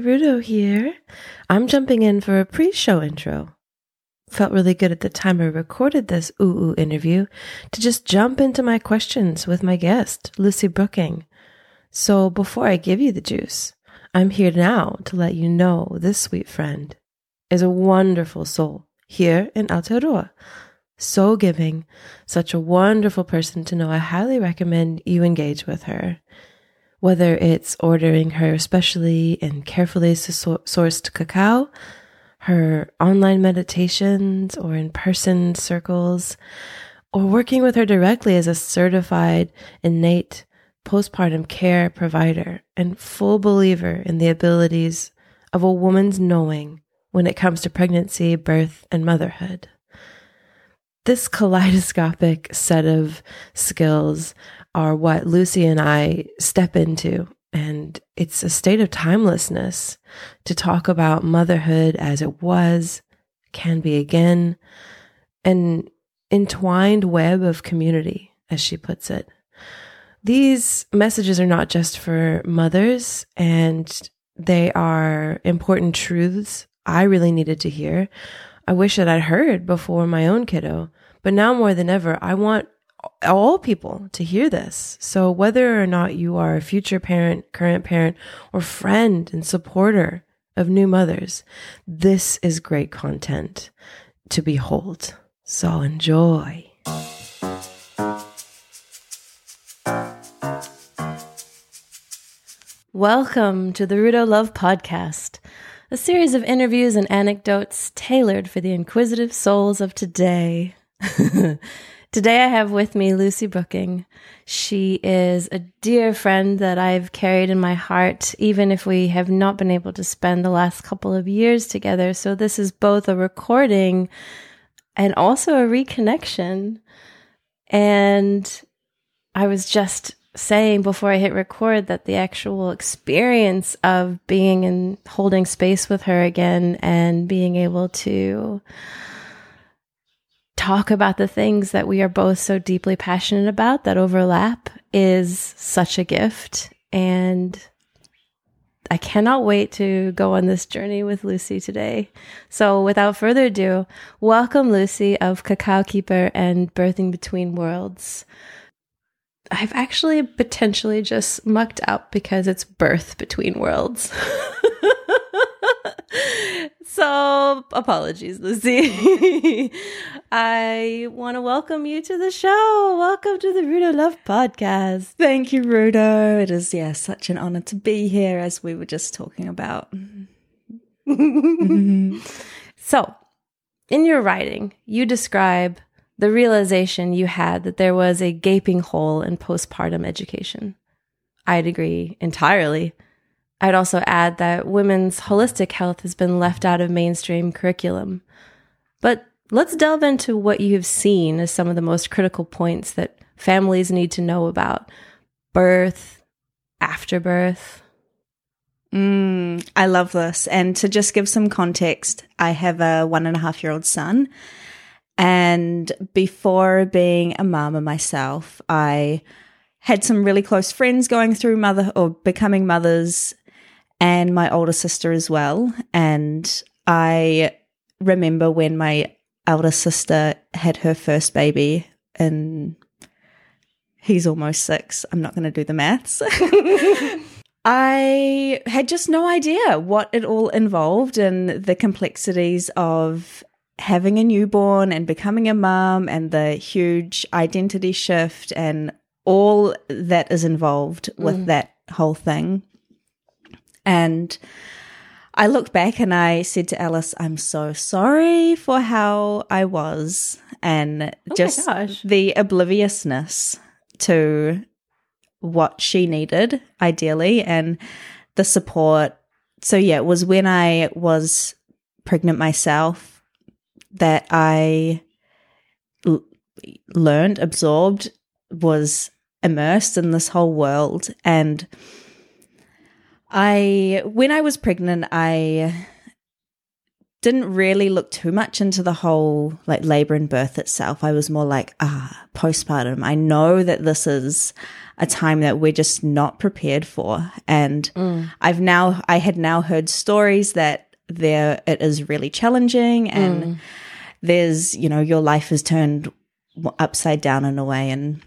Rudo here. I'm jumping in for a pre show intro. Felt really good at the time I recorded this ooh ooh interview to just jump into my questions with my guest, Lucy Brooking. So before I give you the juice, I'm here now to let you know this sweet friend is a wonderful soul here in Aotearoa. So giving, such a wonderful person to know. I highly recommend you engage with her whether it's ordering her specially and carefully sourced cacao, her online meditations or in person circles, or working with her directly as a certified innate postpartum care provider and full believer in the abilities of a woman's knowing when it comes to pregnancy, birth, and motherhood. This kaleidoscopic set of skills are what Lucy and I step into. And it's a state of timelessness to talk about motherhood as it was, can be again, an entwined web of community, as she puts it. These messages are not just for mothers, and they are important truths I really needed to hear. I wish that I'd heard before my own kiddo, but now more than ever, I want all people to hear this. So whether or not you are a future parent, current parent, or friend and supporter of new mothers, this is great content to behold. So enjoy. Welcome to the Rudo Love Podcast, a series of interviews and anecdotes tailored for the inquisitive souls of today. Today I have with me Lucy Brooking. She is a dear friend that I've carried in my heart, even if we have not been able to spend the last couple of years together. So this is both a recording and also a reconnection. And I was just saying before I hit record that the actual experience of being and holding space with her again and being able to talk about the things that we are both so deeply passionate about that overlap is such a gift. And I cannot wait to go on this journey with Lucy today. So, without further ado, welcome Lucy of Cacao Keeper and Birthing Between Worlds. I've actually potentially just mucked up because it's birth between worlds. so, apologies, Lucy. I want to welcome you to the show. Welcome to the Rudo Love Podcast. Thank you, Rudo. It is, yeah, such an honor to be here as we were just talking about. So, in your writing, you describe the realization you had that there was a gaping hole in postpartum education. I'd agree entirely. I'd also add that women's holistic health has been left out of mainstream curriculum. But Let's delve into what you have seen as some of the most critical points that families need to know about birth, afterbirth. Mm, I love this. And to just give some context, I have a one and a half year old son. And before being a mama myself, I had some really close friends going through mother or becoming mothers and my older sister as well. And I remember when my elder sister had her first baby and he's almost six. I'm not going to do the maths. I had just no idea what it all involved and the complexities of having a newborn and becoming a mom and the huge identity shift and all that is involved with mm. that whole thing. And I looked back and I said to Alice, I'm so sorry for how I was and oh just the obliviousness to what she needed, ideally, and the support. So, yeah, it was when I was pregnant myself that I l- learned, absorbed, was immersed in this whole world. And I when I was pregnant, I didn't really look too much into the whole like labor and birth itself. I was more like, ah, postpartum. I know that this is a time that we're just not prepared for. And I've now, I had now heard stories that there, it is really challenging and there's, you know, your life is turned upside down in a way. And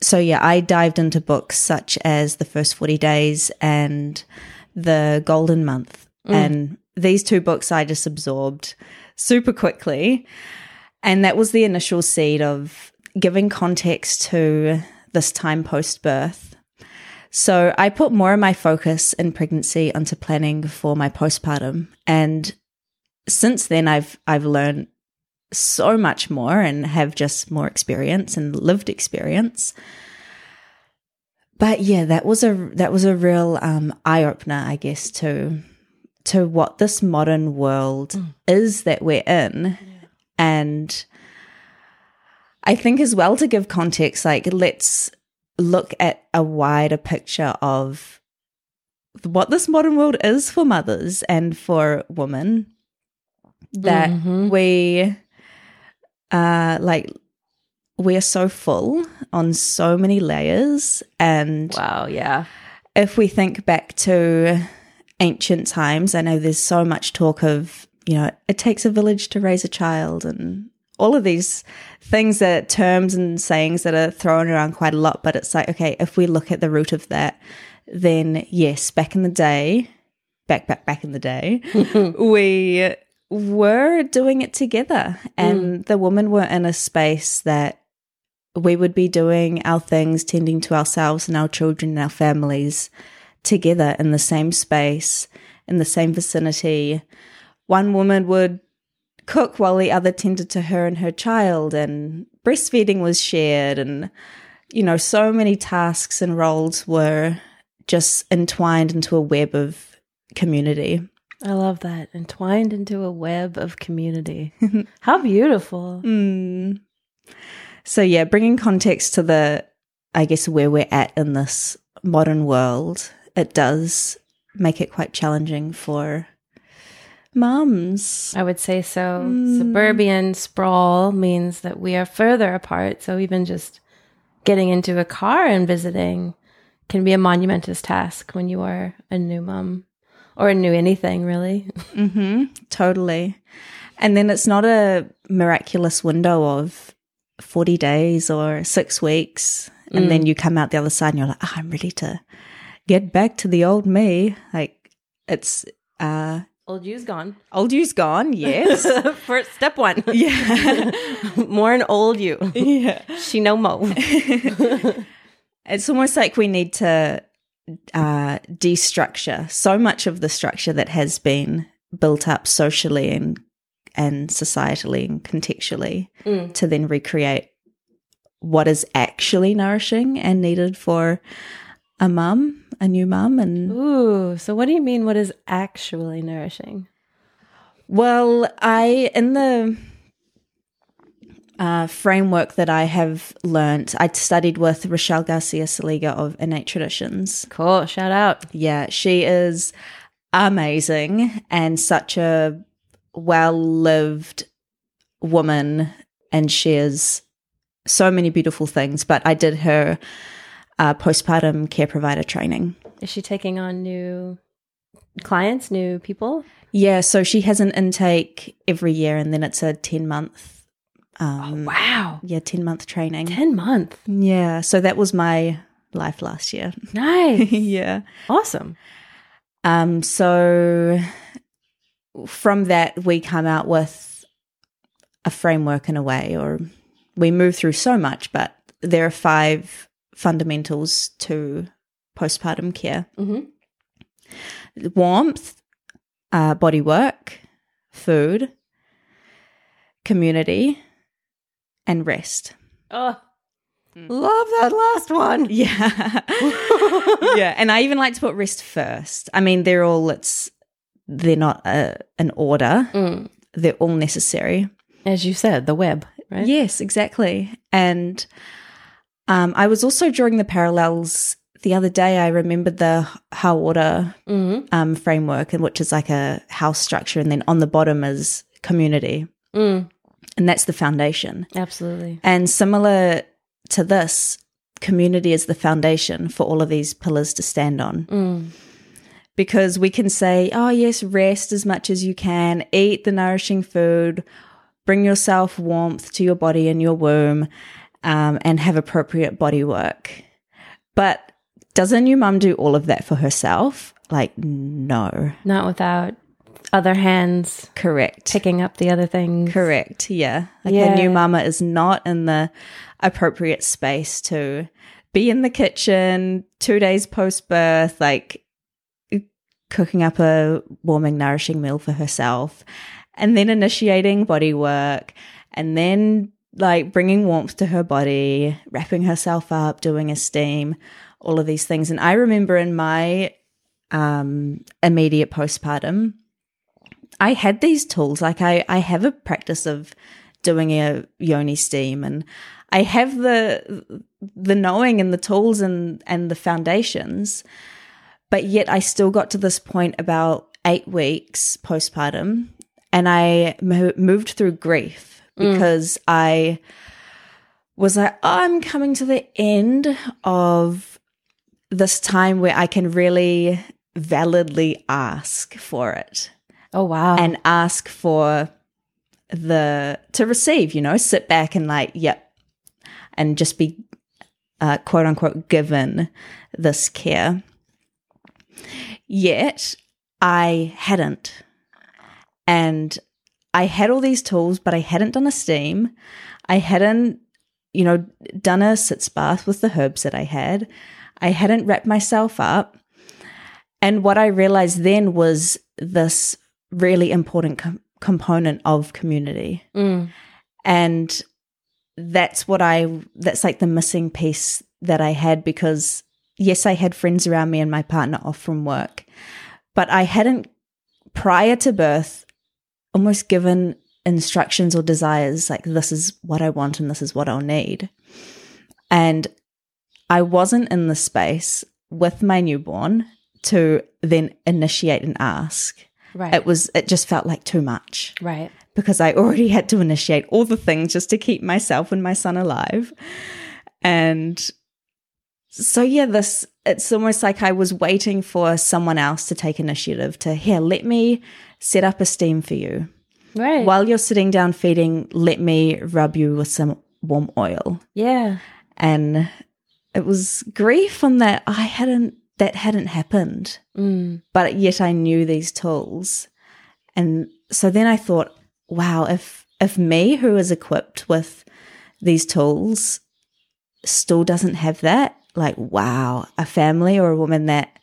so, yeah, I dived into books such as The First 40 Days and The Golden Month. Mm. And these two books I just absorbed super quickly. And that was the initial seed of giving context to this time post birth. So I put more of my focus in pregnancy onto planning for my postpartum. And since then I've I've learned so much more and have just more experience and lived experience. But yeah, that was a that was a real um, eye opener, I guess, to to what this modern world is that we're in, and I think as well to give context, like let's look at a wider picture of what this modern world is for mothers and for women. That we uh like we are so full on so many layers and Wow, yeah. if we think back to ancient times i know there's so much talk of you know it takes a village to raise a child and all of these things that terms and sayings that are thrown around quite a lot but it's like okay if we look at the root of that then yes back in the day back back back in the day we were doing it together and mm. the women were in a space that we would be doing our things, tending to ourselves and our children and our families together in the same space, in the same vicinity. One woman would cook while the other tended to her and her child, and breastfeeding was shared. And, you know, so many tasks and roles were just entwined into a web of community. I love that. Entwined into a web of community. How beautiful. Mm. So yeah, bringing context to the, I guess where we're at in this modern world, it does make it quite challenging for mums. I would say so. Suburban sprawl means that we are further apart. So even just getting into a car and visiting can be a monumentous task when you are a new mom or knew anything, really. Mm-hmm. Totally. And then it's not a miraculous window of 40 days or six weeks. And then you come out the other side and you're like, "Ah, I'm ready to get back to the old me. Like it's, uh, Old you's gone. old you's gone. Yes. First step one. yeah. More an old you. yeah. She no mo. It's almost like we need to uh, destructure so much of the structure that has been built up socially and and societally and contextually to then recreate what is actually nourishing and needed for a mum, a new mum, and Ooh. So what do you mean? What is actually nourishing? Well, I in the uh, framework that I have learnt, I studied with Rachelle Garcia Seliga of Innate Traditions. Cool. Shout out. Yeah, she is amazing and such a well-lived woman, and shares so many beautiful things. But I did her uh, postpartum care provider training. Is she taking on new clients, new people? Yeah, so she has an intake every year, and then it's a ten month. Um, Wow. Yeah, ten month training. 10 month. Yeah, so that was my life last year. Nice. yeah. awesome. Um. So from that, we come out with a framework in a way, or we move through so much, but there are five fundamentals to postpartum care: Mhm. warmth, uh, body work, food, community, and rest. Oh, love that last one. Yeah. yeah. And I even like to put rest first. I mean, they're all, it's, they're not uh, an order, Mm. they're all necessary. As you said, the web, right? Yes, exactly. And um, I was also drawing the parallels the other day I remembered the Hawara Mm-hmm. um, framework, and which is like a house structure, and then on the bottom is community, Mm, and that's the foundation. absolutely. And similar to this, community is the foundation for all of these pillars to stand on. Mm, Because we can say, oh, yes, rest as much as you can, eat the nourishing food, bring yourself warmth to your body and your womb, um, and have appropriate body work. But doesn't your mum do all of that for herself? Like, no. not without other hands Correct. picking up the other things. Correct. Yeah. Like Yeah. a new mama is not in the appropriate space to be in the kitchen two days post birth, like cooking up a warming, nourishing meal for herself, and then initiating body work, and then like bringing warmth to her body, wrapping herself up, doing a steam, all of these things. And I remember in my um, immediate postpartum, I had these tools. Like I, I have a practice of doing a yoni steam and I have the the knowing and the tools and and the foundations. But yet I still got to this point about eight weeks postpartum and I mo- moved through grief mm. because I was like, oh, I'm coming to the end of this time where I can really validly ask for it Oh wow. and ask for the to receive you know sit back and like yep. And just be uh, quote unquote given this care. Yet i hadn't. And i had all these tools but i hadn't done a steam. I hadn't you know done a sitz bath with the herbs that i had. I hadn't wrapped myself up. And what i realized then was this really important com- component of community. Mm, and that's what i that's like the missing piece that i had because yes i had friends around me and my partner off from work but i hadn't prior to birth almost given instructions or desires like this is what i want and this is what i'll need. And i wasn't in the space with my newborn to then initiate and ask right. it was it just felt like too much right. because I already had to initiate all the things just to keep myself and my son alive. And so yeah, this it's almost like I was waiting for someone else to take initiative to here, let me set up a steam for you. Right. While you're sitting down feeding, let me rub you with some warm oil. yeah. And it was grief on that I hadn't that hadn't happened Mm, but yet I knew these tools. And so then I thought, wow, if if me who is equipped with these tools still doesn't have that, like wow, a family or a woman that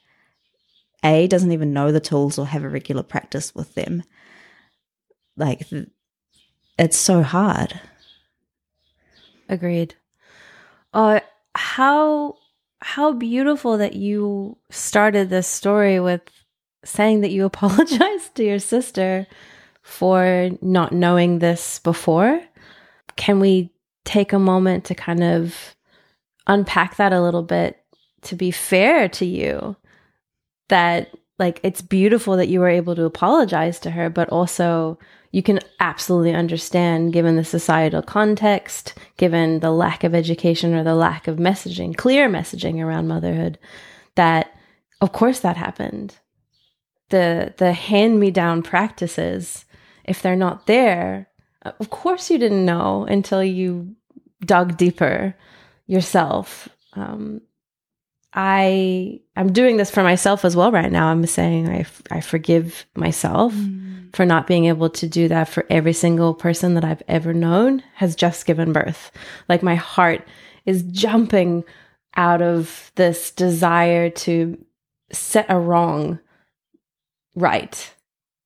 A doesn't even know the tools or have a regular practice with them. Like it's so hard. agreed. Uh, how how beautiful that you started this story with saying that you apologized to your sister for not knowing this before. Can we take a moment to kind of unpack that a little bit to be fair to you that like it's beautiful that you were able to apologize to her but also you can absolutely understand given the societal context given the lack of education or the lack of messaging clear messaging around motherhood that of course that happened. The the hand me down practices if they're not there of course you didn't know until you dug deeper yourself um, I I'm doing this for myself as well right now. I'm saying I, f- I forgive myself for not being able to do that for every single person that I've ever known has just given birth. Like my heart is jumping out of this desire to set a wrong right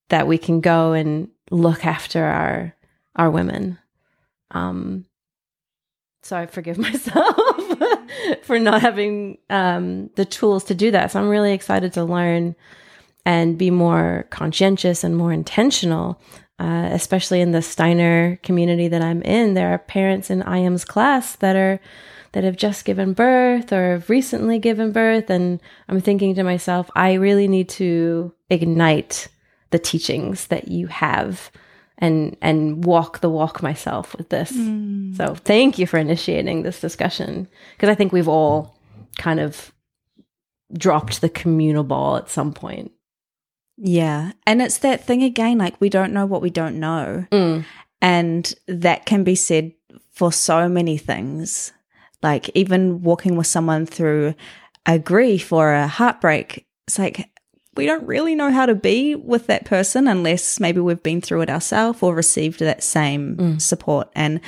that we can go and look after our our women. Um so I forgive myself for not having um, the tools to do that. So I'm really excited to learn and be more conscientious and more intentional uh, especially in the Steiner community that I'm in, there are parents in IM's class that are that have just given birth or have recently given birth, and I'm thinking to myself, I really need to ignite the teachings that you have and and walk the walk myself with this. Mm. So thank you for initiating this discussion because I think we've all kind of dropped the communal ball at some point. Yeah. And it's that thing again like we don't know what we don't know. Mm. And that can be said for so many things. Like even walking with someone through a grief or a heartbreak, it's like we don't really know how to be with that person unless maybe we've been through it ourselves or received that same mm. support. And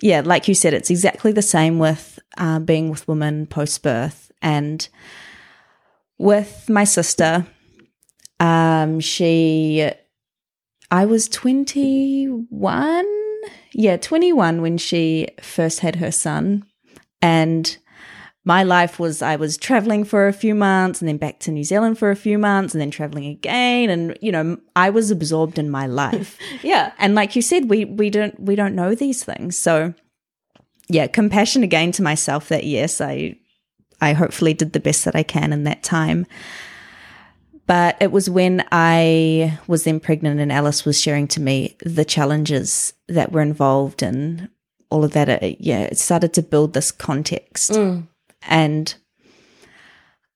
yeah, like you said, it's exactly the same with uh, being with women post birth. And with my sister, um, she, I was 21. Yeah, 21 when she first had her son. And my life was I was traveling for a few months and then back to New Zealand for a few months and then traveling again and you know I was absorbed in my life. yeah. And like you said we we don't we don't know these things. So yeah, compassion again to myself that yes, I I hopefully did the best that I can in that time. But it was when I was then pregnant and Alice was sharing to me the challenges that were involved in all of that. It, uh, yeah, it started to build this context. Mm. And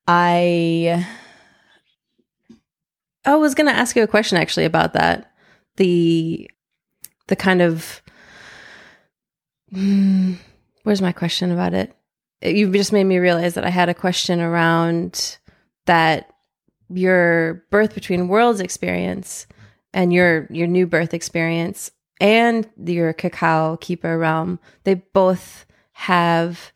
I. I was going to ask you a question actually about that. The the kind of hmm, where's my question about it? You just made me realize that I had a question around that your birth between worlds experience and your your new birth experience and your cacao keeper realm they both have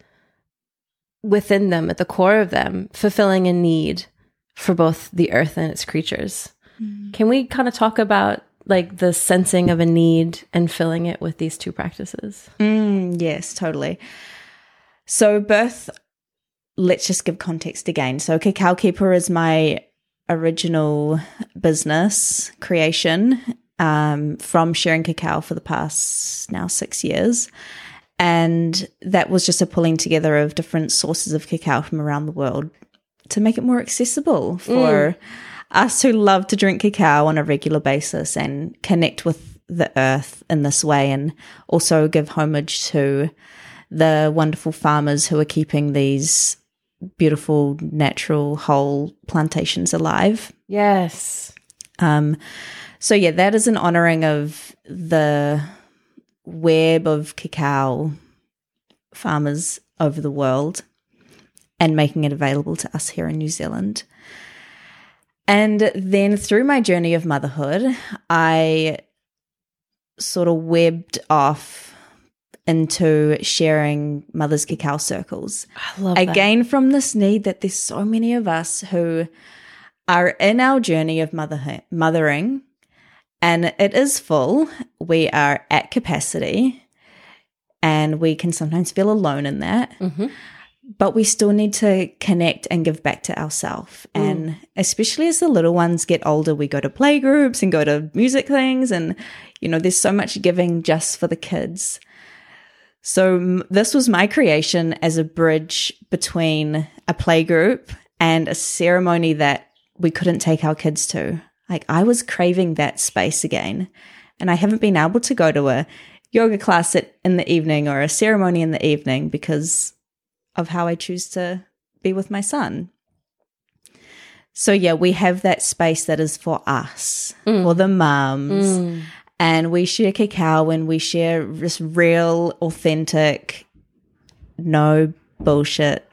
within them at the core of them fulfilling a need for both the earth and its creatures mm. can we kind of talk about like the sensing of a need and filling it with these two practices mm, yes totally so birth let's just give context again so cacao keeper is my original business creation um, from sharing cacao for the past now six years. And that was just a pulling together of different sources of cacao from around the world to make it more accessible for mm. us who love to drink cacao on a regular basis and connect with the earth in this way and also give homage to the wonderful farmers who are keeping these beautiful, natural, whole plantations alive. Yes. Um, so yeah, that is an honoring of the web of cacao farmers over the world and making it available to us here in New Zealand. And then through my journey of motherhood, I sort of webbed off into sharing Mother's Cacao circles. I love Again, that. from this need that there's so many of us who are in our journey of motherhood, mothering, and it is full. We are at capacity, and we can sometimes feel alone in that. Mm-hmm. But we still need to connect and give back to ourselves. Mm. And especially as the little ones get older, we go to play groups and go to music things. And, you know, there's so much giving just for the kids. So m- this was my creation as a bridge between a play group and a ceremony that we couldn't take our kids to. Like I was craving that space again. And I haven't been able to go to a yoga class at, in the evening or a ceremony in the evening because of how I choose to be with my son. So yeah, we have that space that is for us, mm. for the mums. Mm and we share cacao and we share just real, authentic, no bullshit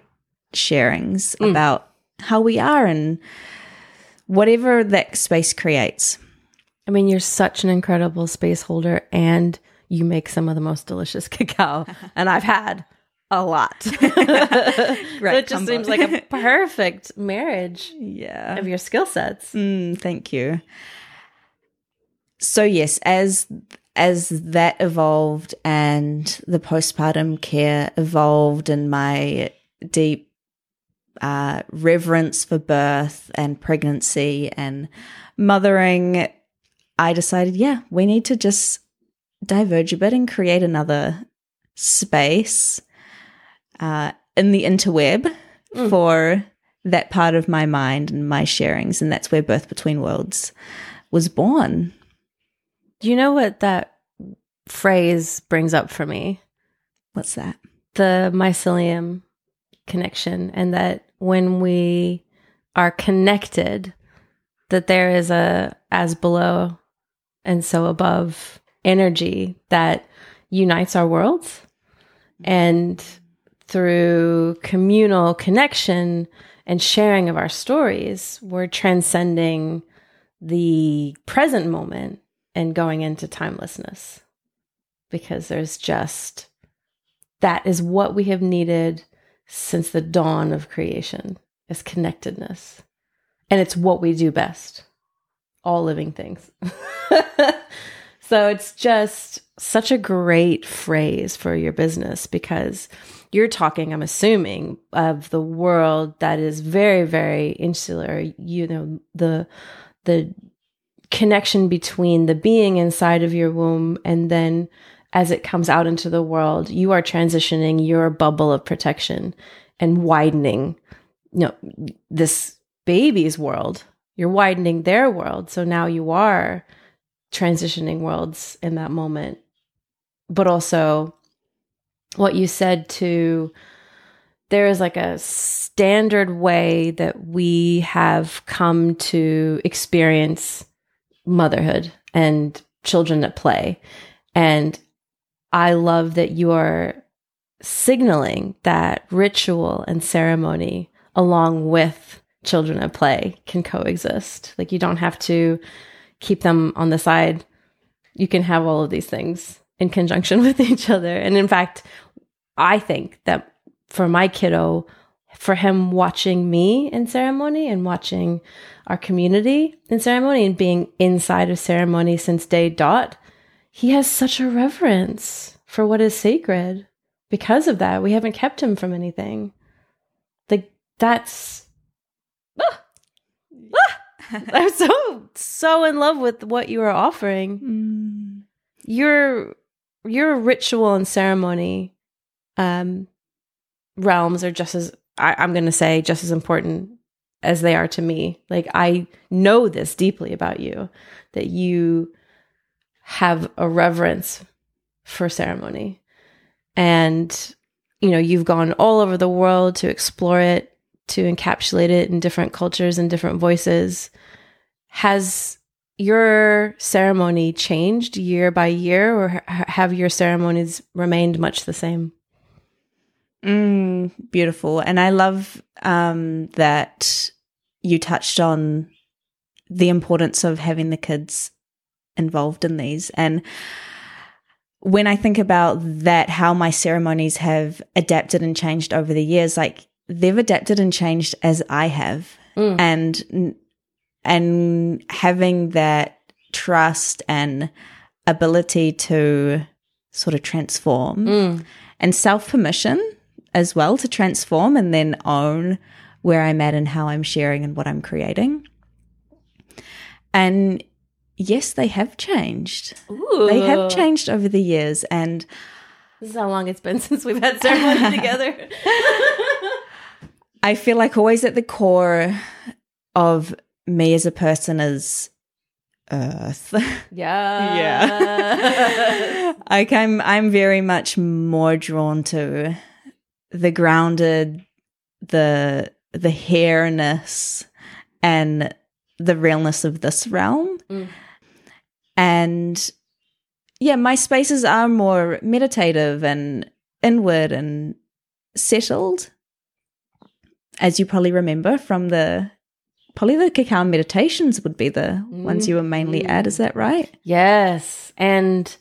sharings mm. about how we are and whatever that space creates. I mean, you're such an incredible space holder and you make some of the most delicious cacao. and I've had a lot. it just seems like a perfect marriage yeah. of your skill sets. Mm, thank you so yes, as as that evolved and the postpartum care evolved and my deep uh, reverence for birth and pregnancy and mothering I decided, yeah, we need to just diverge a bit and create another space uh, in the interweb mm. for that part of my mind and my sharings. And that's where Birth Between Worlds was born. Do you know what that phrase brings up for me? What's that? The mycelium connection, and that when we are connected, that there is a as below and so above energy that unites our worlds. And through communal connection and sharing of our stories, we're transcending the present moment and going into timelessness because there's just that is what we have needed since the dawn of creation is connectedness. And it's what we do best all living things. So it's just such a great phrase for your business because you're talking i'm assuming of the world that is very very insular you know the the connection between the being inside of your womb and then as it comes out into the world you are transitioning your bubble of protection and widening you know this baby's world. You're widening their world. So now you are transitioning worlds in that moment. But also what you said to there is like a standard way that we have come to experience motherhood and children at play. And I love that you are signaling that ritual and ceremony along with children at play can coexist. Like you don't have to keep them on the side. You can have all of these things in conjunction with each other. And in fact, I think that for my kiddo, for him watching me in ceremony and watching our community in ceremony and being inside of ceremony since day dot, he has such a reverence for what is sacred. Because of that, we haven't kept him from anything. Like that's ah, ah, I'm so so in love with what you are offering. Mm. Your your ritual and ceremony um, realms are just as I, I'm going to say just as important as they are to me. Like I know this deeply about you that you have a reverence for ceremony. And you know, you've gone all over the world to explore it, to encapsulate it in different cultures and different voices. Has your ceremony changed year by year or have your ceremonies remained much the same? Mm, beautiful. And I love um, that you touched on the importance of having the kids involved in these. And when I think about that, how my ceremonies have adapted and changed over the years, like they've adapted and changed as I have. Mm. And and having that trust and ability to sort of transform mm. and self permission as well to transform and then own where I'm at and how I'm sharing and what I'm creating. And yes, they have changed. Ooh. They have changed over the years. And this is how long it's been since we've had ceremony together. I feel like always at the core of me as a person is earth. Yeah. yeah. like I'm I'm very much more drawn to the grounded, the the hairness and the realness of this realm. Mm. And yeah, my spaces are more meditative and inward and settled. As you probably remember from the probably the cacao meditations would be the mm. ones you were mainly mm. at, is that right? Yes. And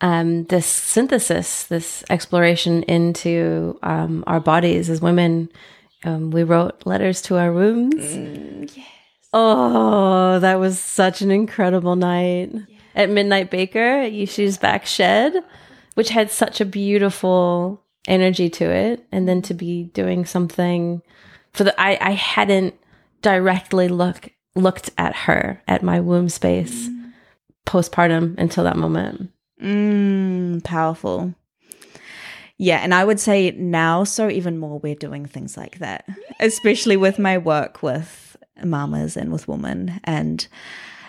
um, this synthesis, this exploration into um, our bodies as women. Um, we wrote letters to our wombs. Mm, yes. Oh, that was such an incredible night. At Midnight Baker at Yishu's back shed, which had such a beautiful energy to it. And then to be doing something for the, I, I hadn't directly look, looked at her at my womb space. Mm postpartum until that moment. Mm, powerful. Yeah, and I would say now, so even more, we're doing things like that, especially with my work with mamas and with women. And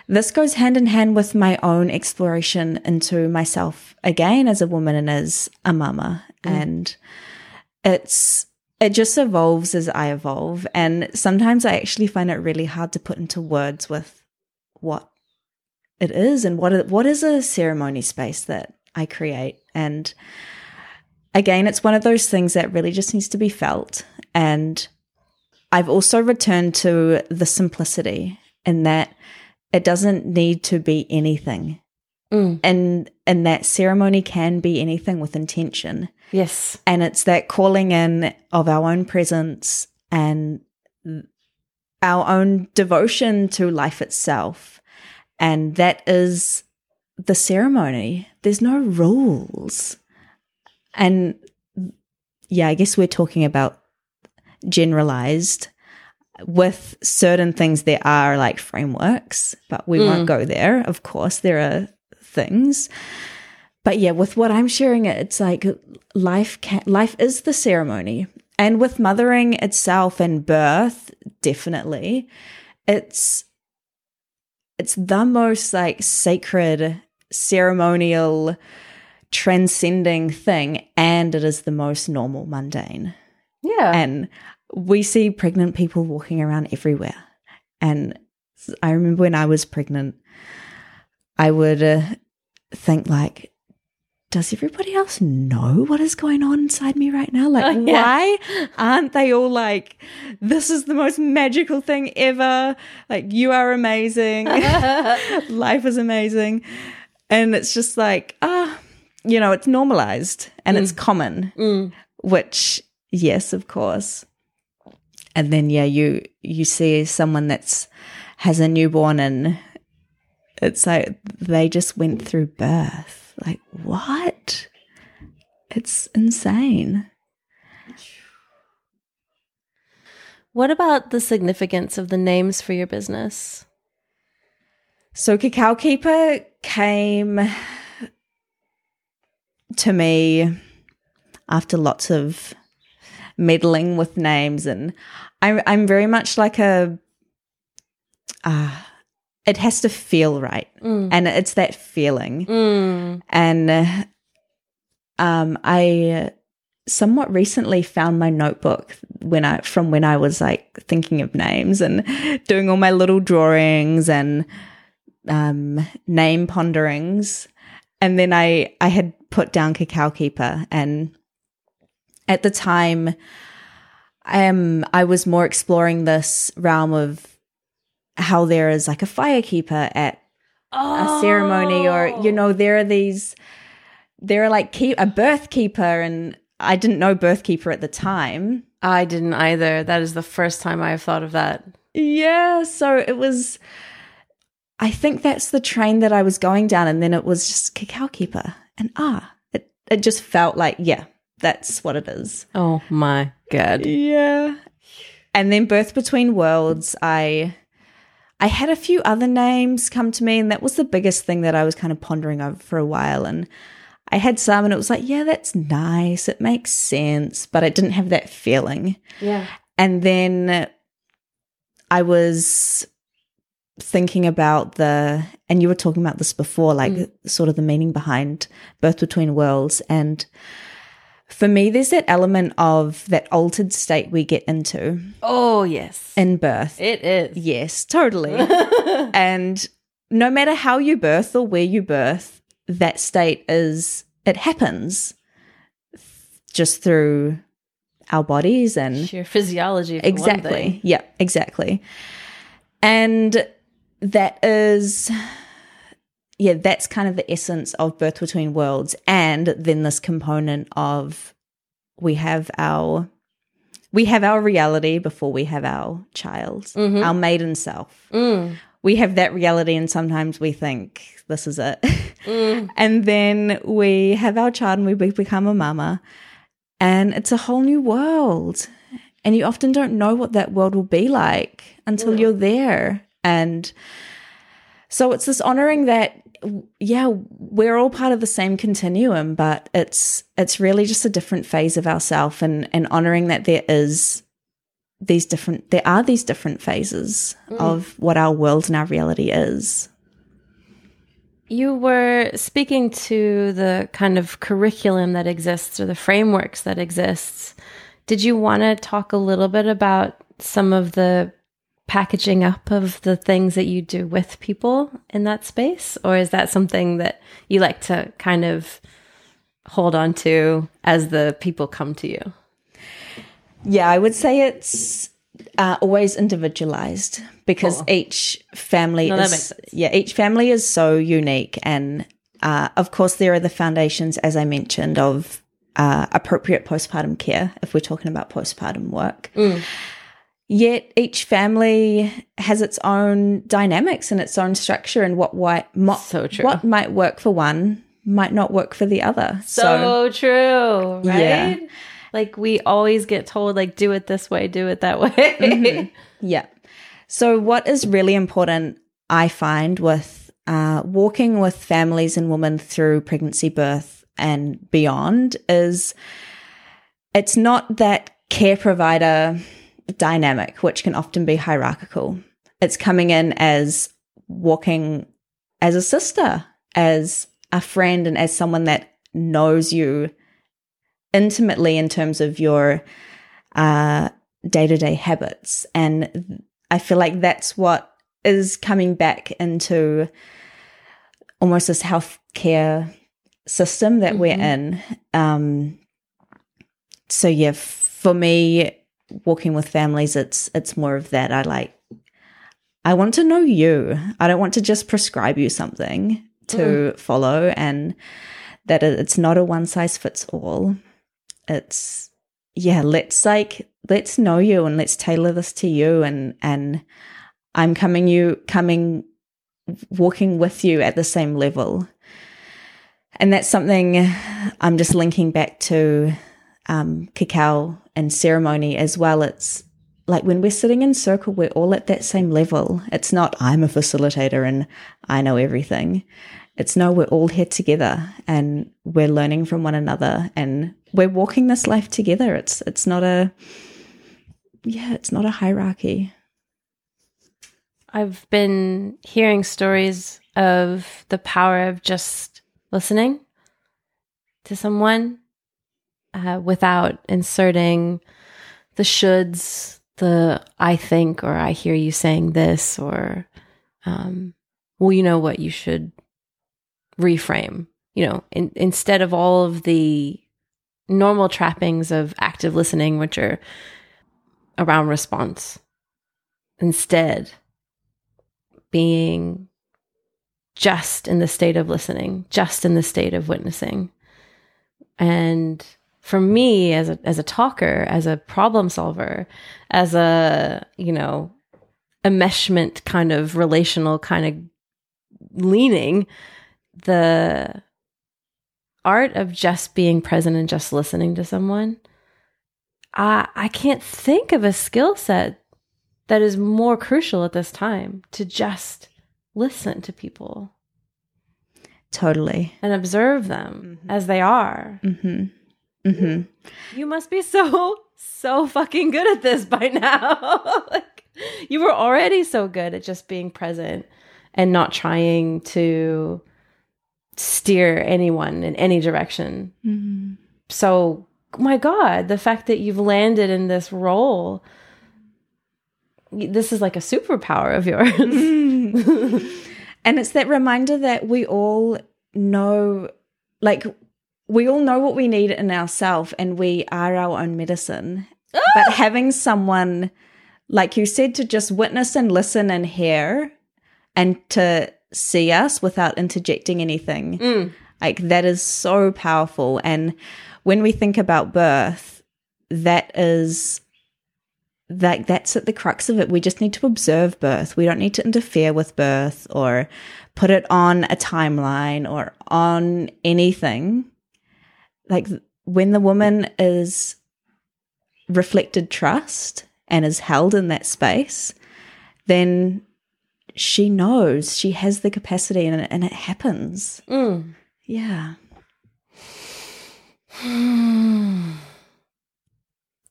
this goes hand in hand with my own exploration into myself again as a woman and as a mama. Mm. And it's, it just evolves as I evolve. And sometimes I actually find it really hard to put into words with what it is and what, what is a ceremony space that I create. And again, it's one of those things that really just needs to be felt. And I've also returned to the simplicity in that it doesn't need to be anything. Mm. And and that ceremony can be anything with intention. Yes. And it's that calling in of our own presence and our own devotion to life itself. And that is the ceremony. There's no rules. And yeah, I guess we're talking about generalized with certain things there are like frameworks but we mm. won't go there. Of course there are things. But yeah with what i'm sharing it's like life can life is the ceremony. And with mothering itself and birth definitely it's it's the most like sacred ceremonial transcending thing and it is the most normal mundane. Yeah. And we see pregnant people walking around everywhere. And I remember when I was pregnant, I would uh, think like, does everybody else know what is going on inside me right now? Like, oh, yeah. why aren't they all like, this is the most magical thing ever? Like, you are amazing. Life is amazing. And it's just like, ah, you know, it's normalized and mm. it's common, mm. which, yes, of course and then yeah you you see someone that's has a newborn and it's like they just went through birth. Like what? It's insane. What about the significance of the names for your business? So cacao keeper came to me after lots of meddling with names and I'm I'm very much like a uh it has to feel right. Mm. And it's that feeling. Mm. And uh, um I somewhat recently found my notebook when I from when I was like thinking of names and doing all my little drawings and um name ponderings and then I I had put down cacao keeper and at the time, um, I was more exploring this realm of how there is like a firekeeper at oh. a ceremony, or you know, there are these, there are like keep a birth keeper, and I didn't know birth keeper at the time. I didn't either. That is the first time I've thought of that. Yeah, so it was. I think that's the train that I was going down, and then it was just cacao keeper, and ah, it it just felt like yeah, that's what it is. Oh my god. Yeah. And then Birth Between Worlds, I I had a few other names come to me and that was the biggest thing that I was kind of pondering over for a while and I had some and it was like, yeah, that's nice. It makes sense, but it didn't have that feeling. Yeah. And then I was thinking about the and you were talking about this before like mm. sort of the meaning behind birth between worlds and for me, there's that element of that altered state we get into. Oh, yes. In birth. It is. Yes, totally. and no matter how you birth or where you birth, that state is, it happens just through our bodies and sheer physiology. exactly. Yeah, exactly. And that is yeah, that's kind of the essence of Birth Between Worlds. And then this component of we have our we have our reality before we have our child, mm-hmm. our maiden self. Mm. We have that reality, and sometimes we think this is it. Mm. and then we have our child and we become a mama, and it's a whole new world. And you often don't know what that world will be like until yeah. you're there. And so it's this honoring that yeah, we're all part of the same continuum, but it's it's really just a different phase of ourself and and honoring that there is these different there are these different phases mm. of what our world and our reality is. You were speaking to the kind of curriculum that exists or the frameworks that exists. Did you want to talk a little bit about some of the packaging up of the things that you do with people in that space? Or is that something that you like to kind of hold on to as the people come to you? Yeah, I would say it's uh, always individualized because cool. each family no, is yeah each family is so unique and uh, of course there are the foundations as I mentioned of uh, appropriate postpartum care if we're talking about postpartum work. Mm. Yet each family has its own dynamics and its own structure, and what what, mo- so what might work for one might not work for the other. So, so true, right? Yeah. Like we always get told, like do it this way, do it that way. mm-hmm. Yeah. So what is really important, I find, with uh, walking with families and women through pregnancy, birth, and beyond, is it's not that care provider dynamic, which can often be hierarchical. It's coming in as walking as a sister, as a friend, and as someone that knows you intimately in terms of your day to day habits. And I feel like that's what is coming back into almost this healthcare system that mm-hmm. we're in. Um, so yeah, for me, walking with families, it's it's more of that. I like I want to know you. I don't want to just prescribe you something to mm. follow and that it's not a one size fits all. It's yeah, let's like let's know you and let's tailor this to you and and I'm coming you coming walking with you at the same level. And that's something I'm just linking back to um, cacao and ceremony as well. It's like when we're sitting in circle, we're all at that same level. It's not, I'm a facilitator and I know everything. It's no, we're all here together and we're learning from one another and we're walking this life together. It's, it's not a, yeah, it's not a hierarchy. I've been hearing stories of the power of just listening to someone uh, without inserting the shoulds, the I think or I hear you saying this, or, um, well, you know what, you should reframe. You know, in, instead of all of the normal trappings of active listening, which are around response, instead being just in the state of listening, just in the state of witnessing. And for me as a as a talker, as a problem solver, as a, you know, enmeshment kind of relational kind of leaning, the art of just being present and just listening to someone, I I can't think of a skill set that is more crucial at this time to just listen to people. Totally. And observe them mm-hmm. as they are. Mm-hmm. Mm-hmm. You must be so so fucking good at this by now. like you were already so good at just being present and not trying to steer anyone in any direction. Mm-hmm. So, my God, the fact that you've landed in this role, this is like a superpower of yours. Mm. and it's that reminder that we all know, like, we all know what we need in ourselves and we are our own medicine. Ah! But having someone, like you said, to just witness and listen and hear and to see us without interjecting anything, mm. like that is so powerful. And when we think about birth, that is that that's at the crux of it. We just need to observe birth. We don't need to interfere with birth or put it on a timeline or on anything like when the woman is reflected trust and is held in that space, then she knows she has the capacity and, and it happens. Mm. Yeah.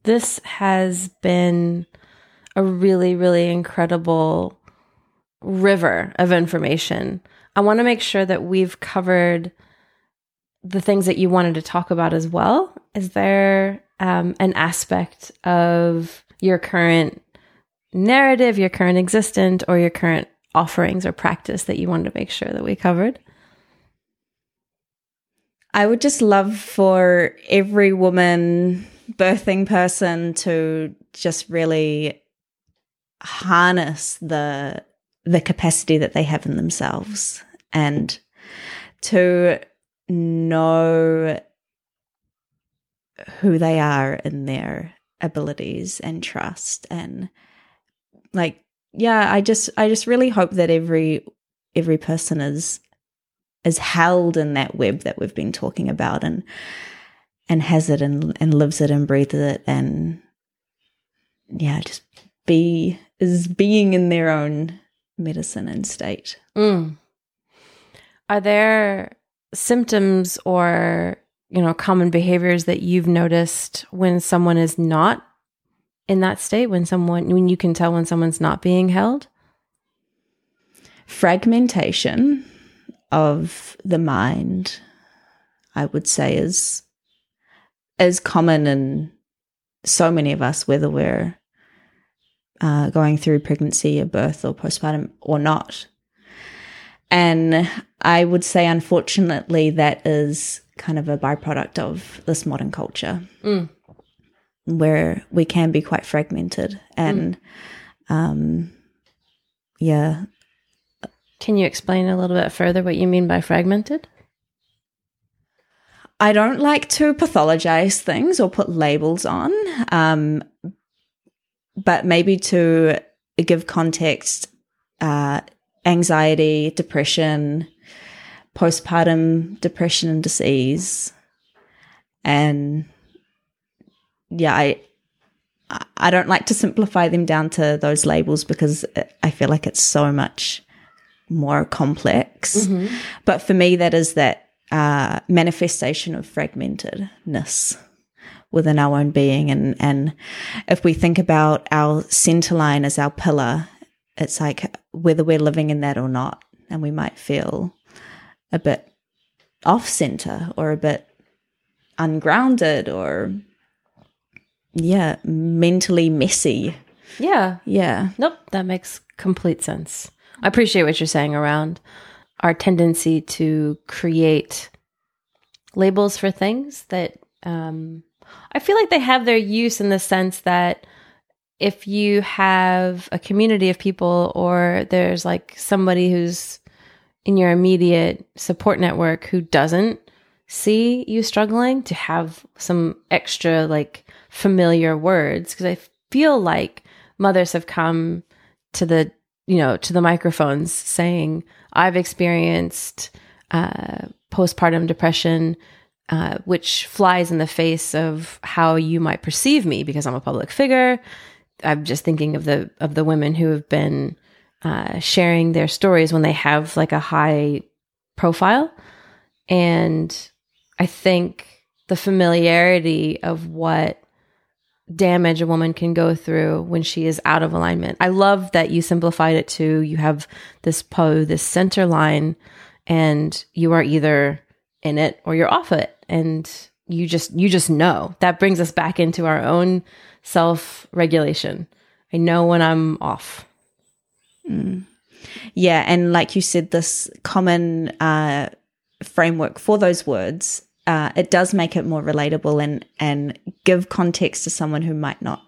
This has been a really, really incredible river of information. I want to make sure that we've covered the things that you wanted to talk about as well. Is there um, an aspect of your current narrative, your current existent, or your current offerings or practice that you wanted to make sure that we covered? I would just love for every woman, birthing person to just really harness the the capacity that they have in themselves and to know who they are in their abilities and trust and like yeah i just i just really hope that every every person is is held in that web that we've been talking about and and has it and and lives it and breathes it and yeah just be is being in their own medicine and state Mm. Are there symptoms or you know common behaviors that you've noticed when someone is not in that state? When someone when you can tell when someone's not being held? fragmentation of the mind i would say is is common in so many of us whether we're uh, going through pregnancy or birth or postpartum or not and i would say unfortunately that is kind of a byproduct of this modern culture Mm. where we can be quite fragmented and um yeah Can you explain a little bit further what you mean by fragmented? I don't like to pathologize things or put labels on, um, but maybe to give context, uh, anxiety, depression, postpartum depression and disease, and yeah, I I don't like to simplify them down to those labels because I feel like it's so much more complex. But for me, that is that uh, manifestation of fragmentedness within our own being. And, and if we think about our center line as our pillar, it's like whether we're living in that or not. And we might feel a bit off center or a bit ungrounded or, yeah, mentally messy. Yeah. Yeah. Nope, that makes complete sense. I appreciate what you're saying around our tendency to create labels for things that um, I feel like they have their use in the sense that if you have a community of people or there's like somebody who's in your immediate support network who doesn't see you struggling to have some extra like familiar words because I feel like mothers have come to the you know to the microphones saying I've experienced uh, postpartum depression, uh, which flies in the face of how you might perceive me because I'm a public figure. I'm just thinking of the of the women who have been uh, sharing their stories when they have like a high profile, and I think the familiarity of what damage a woman can go through when she is out of alignment. I love that you simplified it to you have this po, this center line, and you are either in it or you're off it. And you just you just know. That brings us back into our own self-regulation. I know when I'm off. Yeah, and like you said, this common uh, framework for those words, uh, it does make it more relatable and and give context to someone who might not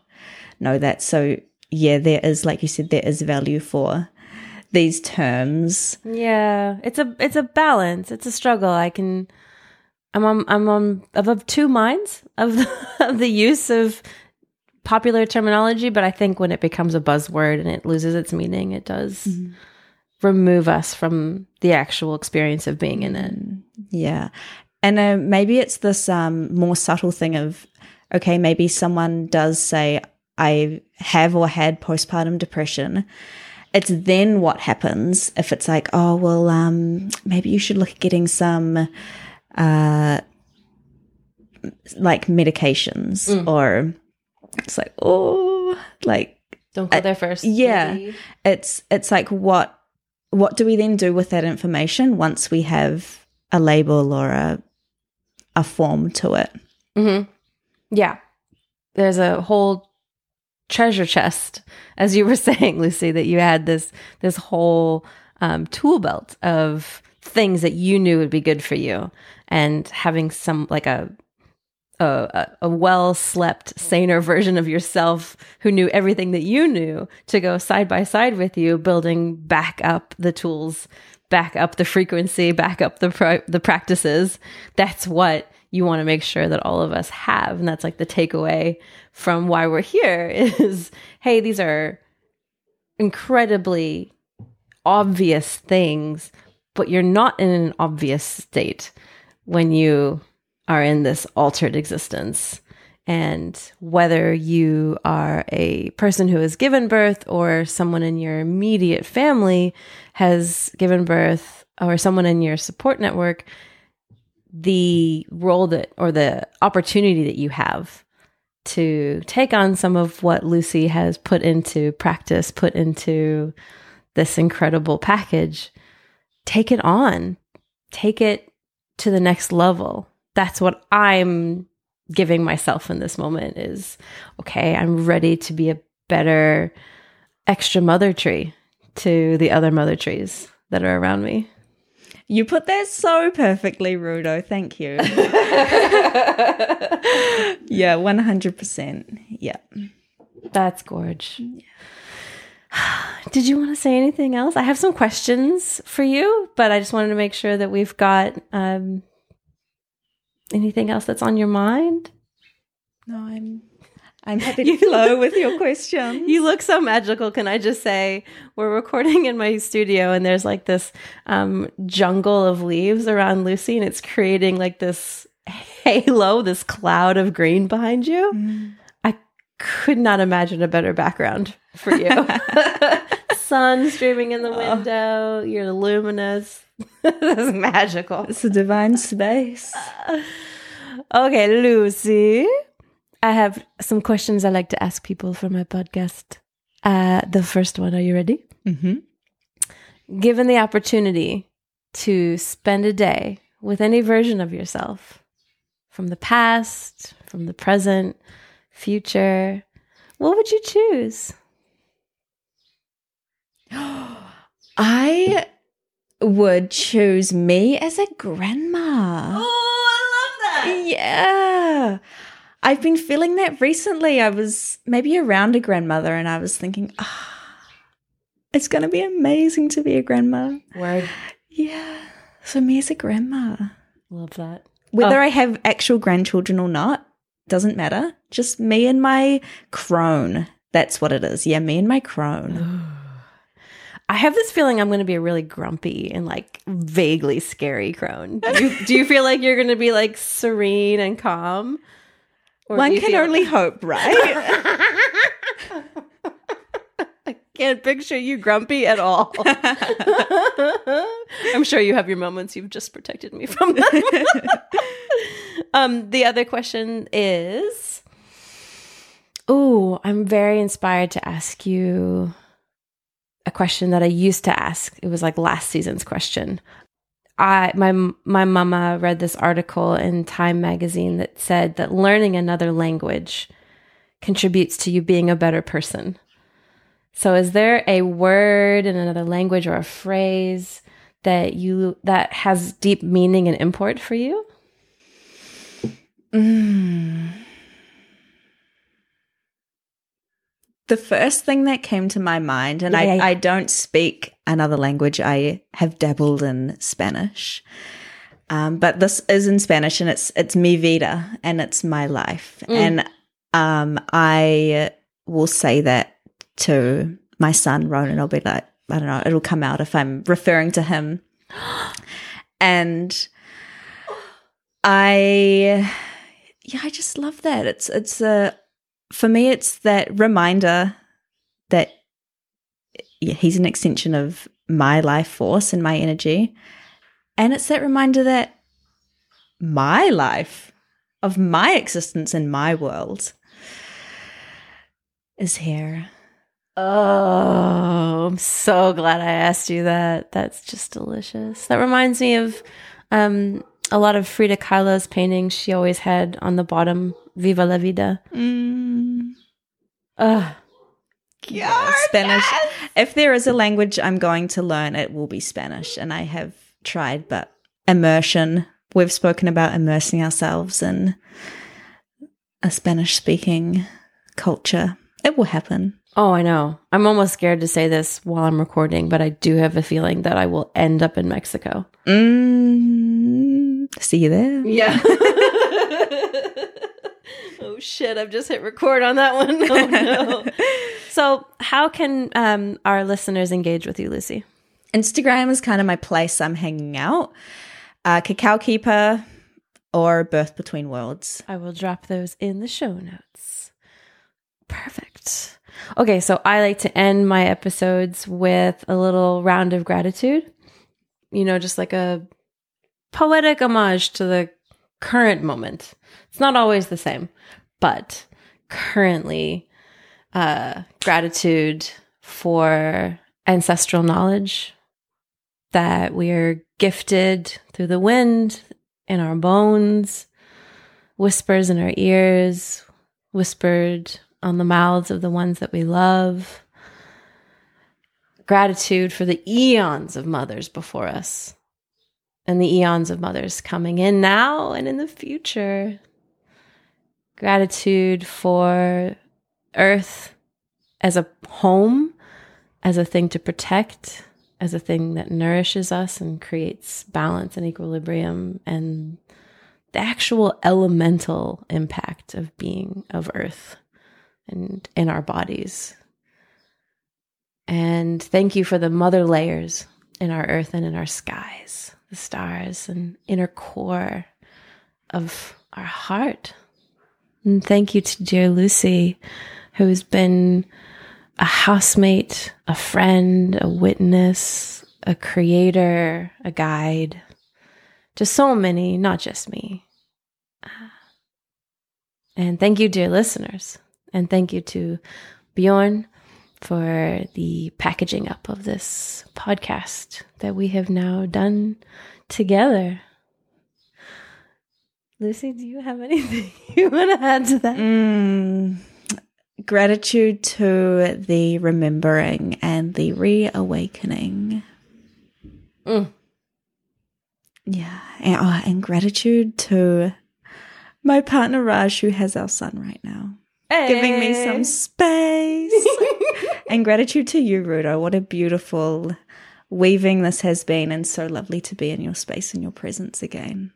know that. So yeah, there is, like you said, there is value for these terms. Yeah, it's a it's a balance. It's a struggle. I can I'm on I'm on of two minds of the, of the use of popular terminology, but I think when it becomes a buzzword and it loses its meaning, it does remove us from the actual experience of being in it. Yeah. And uh, maybe it's this um, more subtle thing of, okay, maybe someone does say, I have or had postpartum depression. it's then what happens if it's like, oh well, um, maybe you should look at getting some, uh, like medications, or it's like, oh, like Don't go there first. yeah. maybe. it's it's like what what do we then do with that information once we have a label or a a form to it? Mm-hmm. Yeah. There's a whole treasure chest, as you were saying, Lucy, that you had this this whole um, tool belt of things that you knew would be good for you, and having some like a a, a, well slept, saner version of yourself who knew everything that you knew to go side by side with you, building back up the tools, back up the frequency, back up the the practices. That's what you want to make sure that all of us have, and that's like the takeaway from why we're here is, hey, these are incredibly obvious things, but you're not in an obvious state when you are in this altered existence. And whether you are a person who has given birth or someone in your immediate family has given birth or someone in your support network, the role that or the opportunity that you have to take on some of what Lucy has put into practice, put into this incredible package, take it on, take it to the next level. That's what I'm giving myself in this moment is okay, I'm ready to be a better extra mother tree to the other mother trees that are around me. You put that so perfectly, Rudo. Thank you. yeah, one hundred percent. Yeah. That's gorge. Did you want to say anything else? I have some questions for you, but I just wanted to make sure that we've got um, anything else that's on your mind. No, I'm I'm happy to flow with your question. You look so magical. Can I just say, we're recording in my studio, and there's like this um, jungle of leaves around Lucy, and it's creating like this halo, this cloud of green behind you. I could not imagine a better background for you. Sun streaming in the window, you're luminous. this is magical. It's a divine space. Okay, Lucy. I have some questions I like to ask people for my podcast. Uh, the first one, are you ready? Mm-hmm. Given the opportunity to spend a day with any version of yourself from the past, from the present, future, what would you choose? I would choose me as a grandma. Oh, I love that. Yeah. I've been feeling that recently. I was maybe around a grandmother and I was thinking, ah, it's going to be amazing to be a grandma. Word. Yeah. So, me as a grandma. Love that. Whether Oh. I have actual grandchildren or not, doesn't matter. Just me and my crone. That's what it is. Yeah, me and my crone. I have this feeling I'm going to be a really grumpy and like vaguely scary crone. Do you, do you feel like you're going to be like serene and calm? Or One can only hope, right? I can't picture you grumpy at all. I'm sure you have your moments. You've just protected me from them. um, the other question is, oh, I'm very inspired to ask you a question that I used to ask. It was like last season's question. I my my mama read this article in Time magazine that said that learning another language contributes to you being a better person. So is there a word in another language or a phrase that you that has deep meaning and import for you? Mm. The first thing that came to my mind, and Yeah. I, I don't speak another language, I have dabbled in Spanish. Um, but this is in Spanish and it's it's mi vida and it's my life. And um, I will say that to my son Ronan. I'll be like, I don't know, it'll come out if I'm referring to him. and I yeah, I just love that. It's it's a for me it's that reminder that he's an extension of my life force and my energy. And it's that reminder that my life, of my existence in my world, is here. Oh, I'm so glad I asked you that. That's just delicious. That reminds me of um, a lot of Frida Kahlo's paintings. She always had on the bottom "Viva la vida." Mm. Ugh. Yeah, Spanish. If there is a language I'm going to learn, it will be Spanish. And I have tried, but immersion. We've spoken about immersing ourselves in a Spanish speaking culture. It will happen. Oh, I know. I'm almost scared to say this while I'm recording, but I do have a feeling that I will end up in Mexico. Mm, see you there. Yeah. oh shit! I've just hit record on that one. Oh no. so, how can um, our listeners engage with you, Lucy? Instagram is kind of my place I'm hanging out. Uh, Cacao Keeper or Birth Between Worlds. I will drop those in the show notes. Perfect. Okay, so I like to end my episodes with a little round of gratitude. You know, just like a poetic homage to the current moment. It's not always the same, but currently, uh, gratitude for ancestral knowledge that we are gifted through the wind in our bones, whispers in our ears, whispered on the mouths of the ones that we love. Gratitude for the eons of mothers before us and the eons of mothers coming in now and in the future. Gratitude for Earth as a home, as a thing to protect, as a thing that nourishes us and creates balance and equilibrium, and the actual elemental impact of being of Earth and in our bodies. And thank you for the mother layers in our earth and in our skies, the stars and inner core of our heart. And thank you to dear Lucy, who has been a housemate, a friend, a witness, a creator, a guide. to so many, not just me. And thank you, dear listeners. And thank you to Bjorn for the packaging up of this podcast that we have now done together. Lucy, do you have anything you want to add to that? Mm, gratitude to the remembering and the reawakening. Mm. Yeah. And, oh, and gratitude to my partner Raj, who has our son right now giving me some space. and gratitude to you, Rudo. What a beautiful weaving this has been, and so lovely to be in your space and your presence again.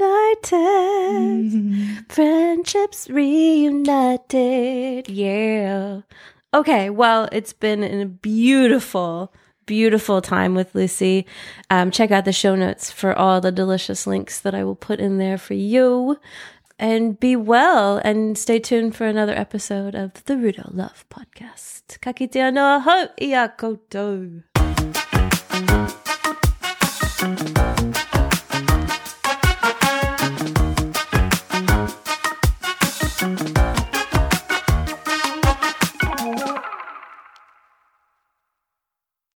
Reunited, friendships reunited. Yeah. Okay, well, it's been a beautiful, beautiful time with Lucy. Um, check out the show notes for all the delicious links that I will put in there for you and be well and stay tuned for another episode of the Rudo Love Podcast. Kakitea noa ho ia koutou.